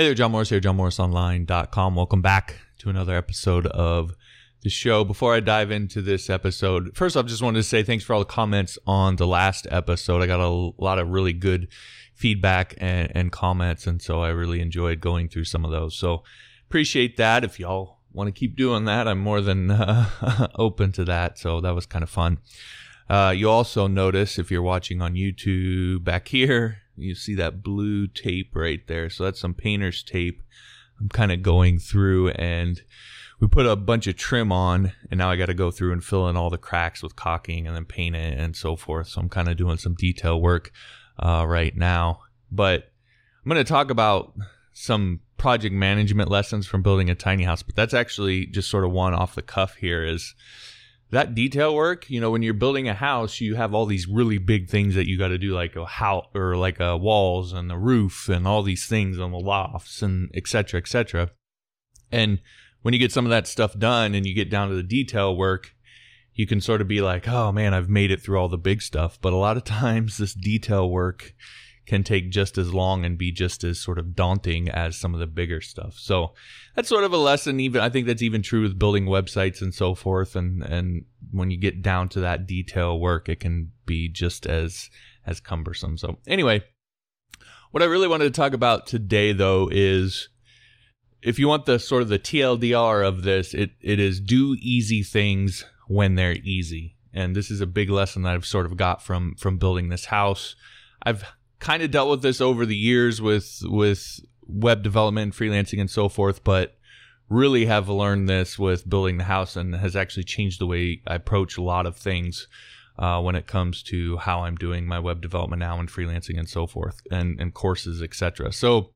Hey there, John Morris here, johnmorrisonline.com. Welcome back to another episode of the show. Before I dive into this episode, first off, just wanted to say thanks for all the comments on the last episode. I got a lot of really good feedback and, and comments, and so I really enjoyed going through some of those. So appreciate that. If y'all want to keep doing that, I'm more than uh, open to that. So that was kind of fun. Uh, you also notice if you're watching on YouTube back here, you see that blue tape right there. So that's some painter's tape. I'm kind of going through and we put a bunch of trim on and now I got to go through and fill in all the cracks with caulking and then paint it and so forth. So I'm kind of doing some detail work uh, right now. But I'm going to talk about some project management lessons from building a tiny house, but that's actually just sort of one off the cuff here is that detail work, you know, when you're building a house, you have all these really big things that you got to do, like a house or like a walls and the roof and all these things on the lofts and et cetera, et cetera. And when you get some of that stuff done and you get down to the detail work, you can sort of be like, oh man, I've made it through all the big stuff. But a lot of times, this detail work can take just as long and be just as sort of daunting as some of the bigger stuff. So that's sort of a lesson. Even I think that's even true with building websites and so forth. And and when you get down to that detail work, it can be just as as cumbersome. So anyway, what I really wanted to talk about today though is if you want the sort of the TLDR of this, it it is do easy things when they're easy. And this is a big lesson that I've sort of got from from building this house. I've kind of dealt with this over the years with with web development, freelancing, and so forth, but really have learned this with building the house and has actually changed the way I approach a lot of things uh, when it comes to how I'm doing my web development now and freelancing and so forth and, and courses, etc. So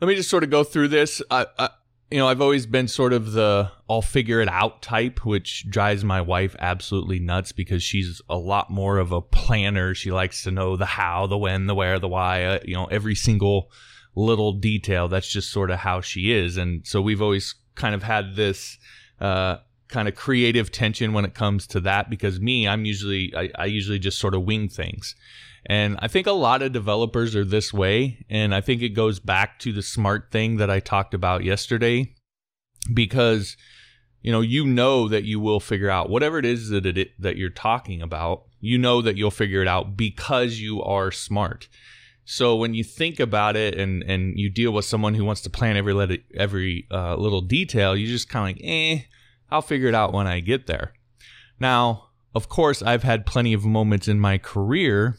let me just sort of go through this. I, I, you know, I've always been sort of the I'll figure it out type, which drives my wife absolutely nuts because she's a lot more of a planner. She likes to know the how, the when, the where, the why, uh, you know, every single little detail. That's just sort of how she is. And so we've always kind of had this, uh, kind of creative tension when it comes to that because me, I'm usually, I, I usually just sort of wing things. And I think a lot of developers are this way. And I think it goes back to the smart thing that I talked about yesterday because you know you know that you will figure out whatever it is that it that you're talking about you know that you'll figure it out because you are smart so when you think about it and and you deal with someone who wants to plan every every uh, little detail you just kind of like eh i'll figure it out when i get there now of course i've had plenty of moments in my career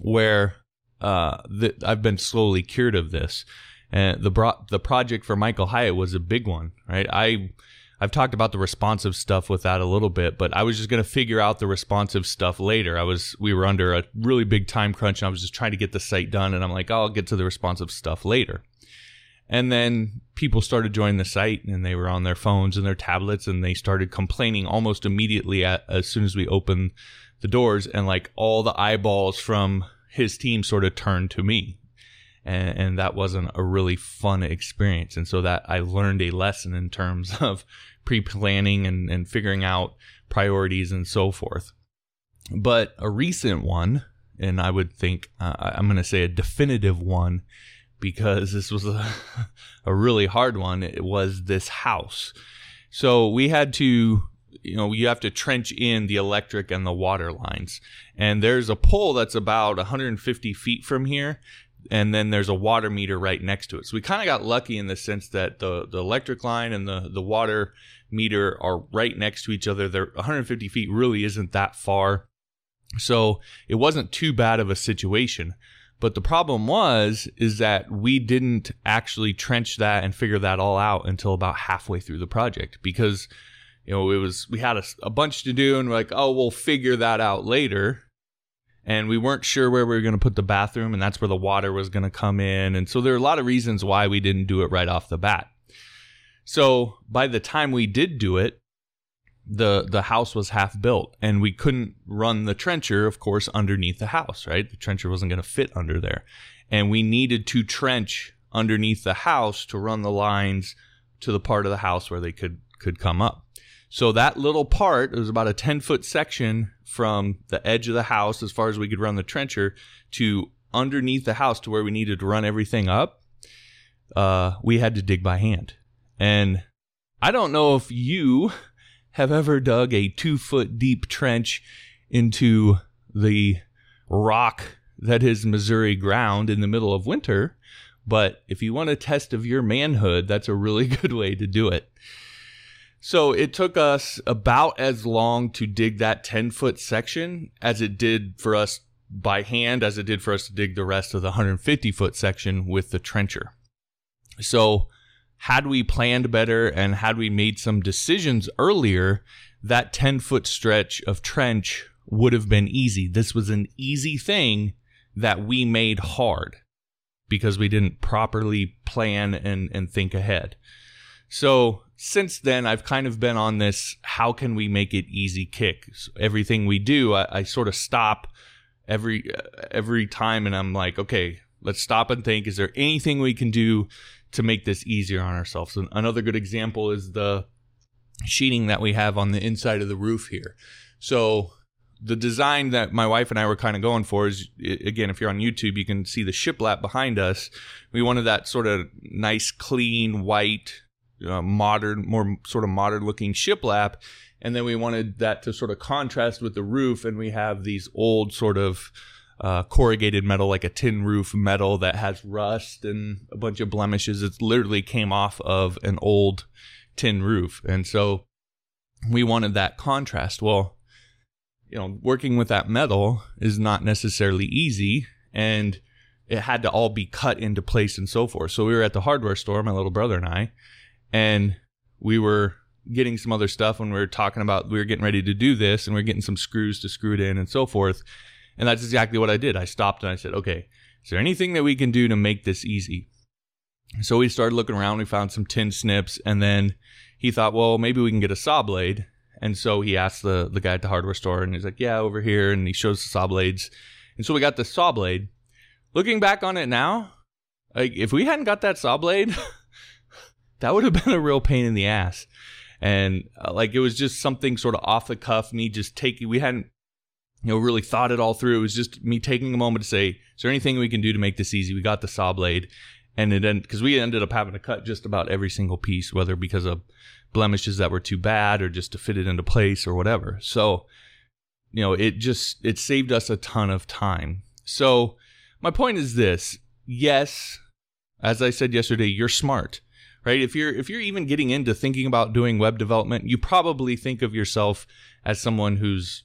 where uh, that I've been slowly cured of this. And the bro- the project for Michael Hyatt was a big one, right? I I've talked about the responsive stuff with that a little bit, but I was just going to figure out the responsive stuff later. I was we were under a really big time crunch and I was just trying to get the site done and I'm like, oh, I'll get to the responsive stuff later. And then people started joining the site and they were on their phones and their tablets and they started complaining almost immediately at, as soon as we opened the doors and like all the eyeballs from his team sort of turned to me. And, and that wasn't a really fun experience. And so that I learned a lesson in terms of pre planning and, and figuring out priorities and so forth. But a recent one, and I would think uh, I'm going to say a definitive one because this was a, a really hard one. It was this house. So we had to you know you have to trench in the electric and the water lines and there's a pole that's about 150 feet from here and then there's a water meter right next to it so we kind of got lucky in the sense that the, the electric line and the, the water meter are right next to each other they're 150 feet really isn't that far so it wasn't too bad of a situation but the problem was is that we didn't actually trench that and figure that all out until about halfway through the project because you know, it was we had a, a bunch to do, and we're like, oh, we'll figure that out later. And we weren't sure where we were going to put the bathroom, and that's where the water was going to come in. And so there are a lot of reasons why we didn't do it right off the bat. So by the time we did do it, the the house was half built, and we couldn't run the trencher, of course, underneath the house. Right, the trencher wasn't going to fit under there, and we needed to trench underneath the house to run the lines to the part of the house where they could could come up. So that little part, it was about a 10 foot section from the edge of the house as far as we could run the trencher to underneath the house to where we needed to run everything up, uh, we had to dig by hand. And I don't know if you have ever dug a two foot deep trench into the rock that is Missouri ground in the middle of winter. But if you want a test of your manhood, that's a really good way to do it. So it took us about as long to dig that 10 foot section as it did for us by hand, as it did for us to dig the rest of the 150 foot section with the trencher. So had we planned better and had we made some decisions earlier, that 10 foot stretch of trench would have been easy. This was an easy thing that we made hard because we didn't properly plan and, and think ahead. So since then, I've kind of been on this how can we make it easy kick. So everything we do, I, I sort of stop every uh, every time and I'm like, okay, let's stop and think. Is there anything we can do to make this easier on ourselves? And another good example is the sheeting that we have on the inside of the roof here. So the design that my wife and I were kind of going for is again, if you're on YouTube, you can see the shiplap behind us. We wanted that sort of nice, clean, white, uh, modern, more sort of modern looking shiplap. And then we wanted that to sort of contrast with the roof. And we have these old sort of uh, corrugated metal, like a tin roof metal that has rust and a bunch of blemishes. It literally came off of an old tin roof. And so we wanted that contrast. Well, you know, working with that metal is not necessarily easy and it had to all be cut into place and so forth. So we were at the hardware store, my little brother and I, and we were getting some other stuff when we were talking about we were getting ready to do this and we are getting some screws to screw it in and so forth. And that's exactly what I did. I stopped and I said, okay, is there anything that we can do to make this easy? So we started looking around. We found some tin snips and then he thought, well, maybe we can get a saw blade. And so he asked the, the guy at the hardware store, and he's like, Yeah, over here. And he shows the saw blades. And so we got the saw blade. Looking back on it now, like if we hadn't got that saw blade, that would have been a real pain in the ass. And uh, like it was just something sort of off the cuff, me just taking, we hadn't, you know, really thought it all through. It was just me taking a moment to say, Is there anything we can do to make this easy? We got the saw blade. And it ended, because we ended up having to cut just about every single piece, whether because of blemishes that were too bad or just to fit it into place or whatever. So, you know, it just it saved us a ton of time. So, my point is this, yes, as I said yesterday, you're smart. Right? If you're if you're even getting into thinking about doing web development, you probably think of yourself as someone who's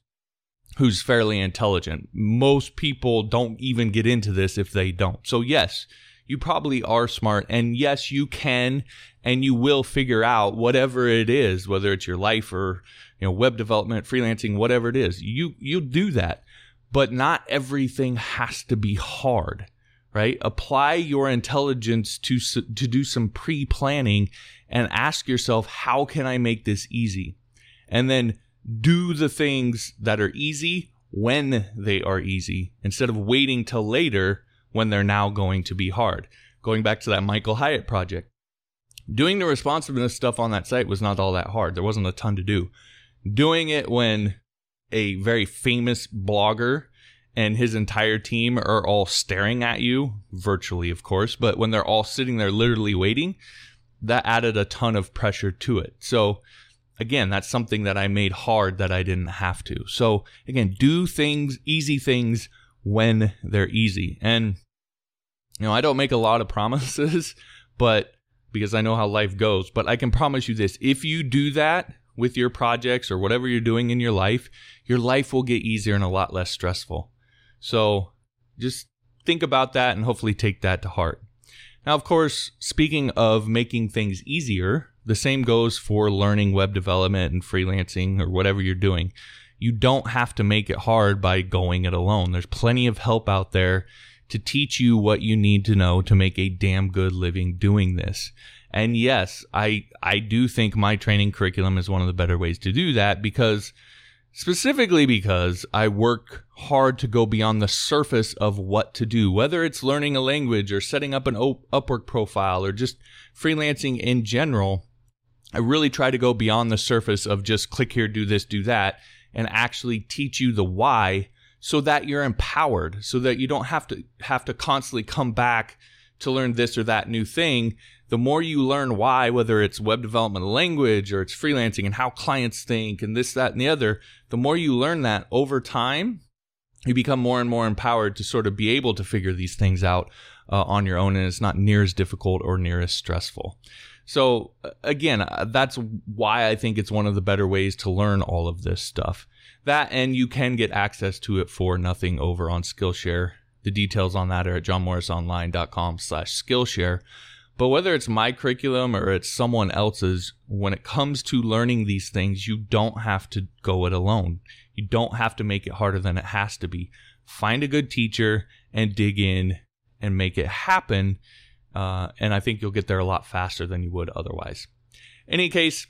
who's fairly intelligent. Most people don't even get into this if they don't. So yes, you probably are smart. And yes, you can and you will figure out whatever it is, whether it's your life or, you know, web development, freelancing, whatever it is. You, you do that. But not everything has to be hard, right? Apply your intelligence to, to do some pre planning and ask yourself, how can I make this easy? And then do the things that are easy when they are easy instead of waiting till later when they're now going to be hard. Going back to that Michael Hyatt project, doing the responsiveness stuff on that site was not all that hard. There wasn't a ton to do. Doing it when a very famous blogger and his entire team are all staring at you, virtually, of course, but when they're all sitting there literally waiting, that added a ton of pressure to it. So, again, that's something that I made hard that I didn't have to. So, again, do things, easy things when they're easy. And you know, I don't make a lot of promises, but because I know how life goes, but I can promise you this. If you do that with your projects or whatever you're doing in your life, your life will get easier and a lot less stressful. So just think about that and hopefully take that to heart. Now, of course, speaking of making things easier, the same goes for learning web development and freelancing or whatever you're doing. You don't have to make it hard by going it alone. There's plenty of help out there to teach you what you need to know to make a damn good living doing this. And yes, I I do think my training curriculum is one of the better ways to do that because specifically because I work hard to go beyond the surface of what to do, whether it's learning a language or setting up an Upwork profile or just freelancing in general. I really try to go beyond the surface of just click here, do this, do that, and actually teach you the why so that you're empowered, so that you don't have to have to constantly come back to learn this or that new thing. The more you learn why, whether it's web development language or it's freelancing and how clients think and this, that, and the other, the more you learn that over time, you become more and more empowered to sort of be able to figure these things out uh, on your own and it's not near as difficult or near as stressful. So uh, again, uh, that's why I think it's one of the better ways to learn all of this stuff. That and you can get access to it for nothing over on Skillshare. The details on that are at johnmorrisonline.com slash Skillshare. But whether it's my curriculum or it's someone else's, when it comes to learning these things, you don't have to go it alone. You don't have to make it harder than it has to be. Find a good teacher and dig in and make it happen. Uh, and I think you'll get there a lot faster than you would otherwise. In any case,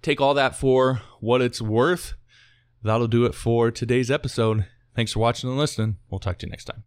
take all that for what it's worth. That'll do it for today's episode. Thanks for watching and listening. We'll talk to you next time.